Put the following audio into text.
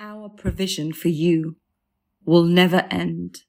Our provision for you will never end.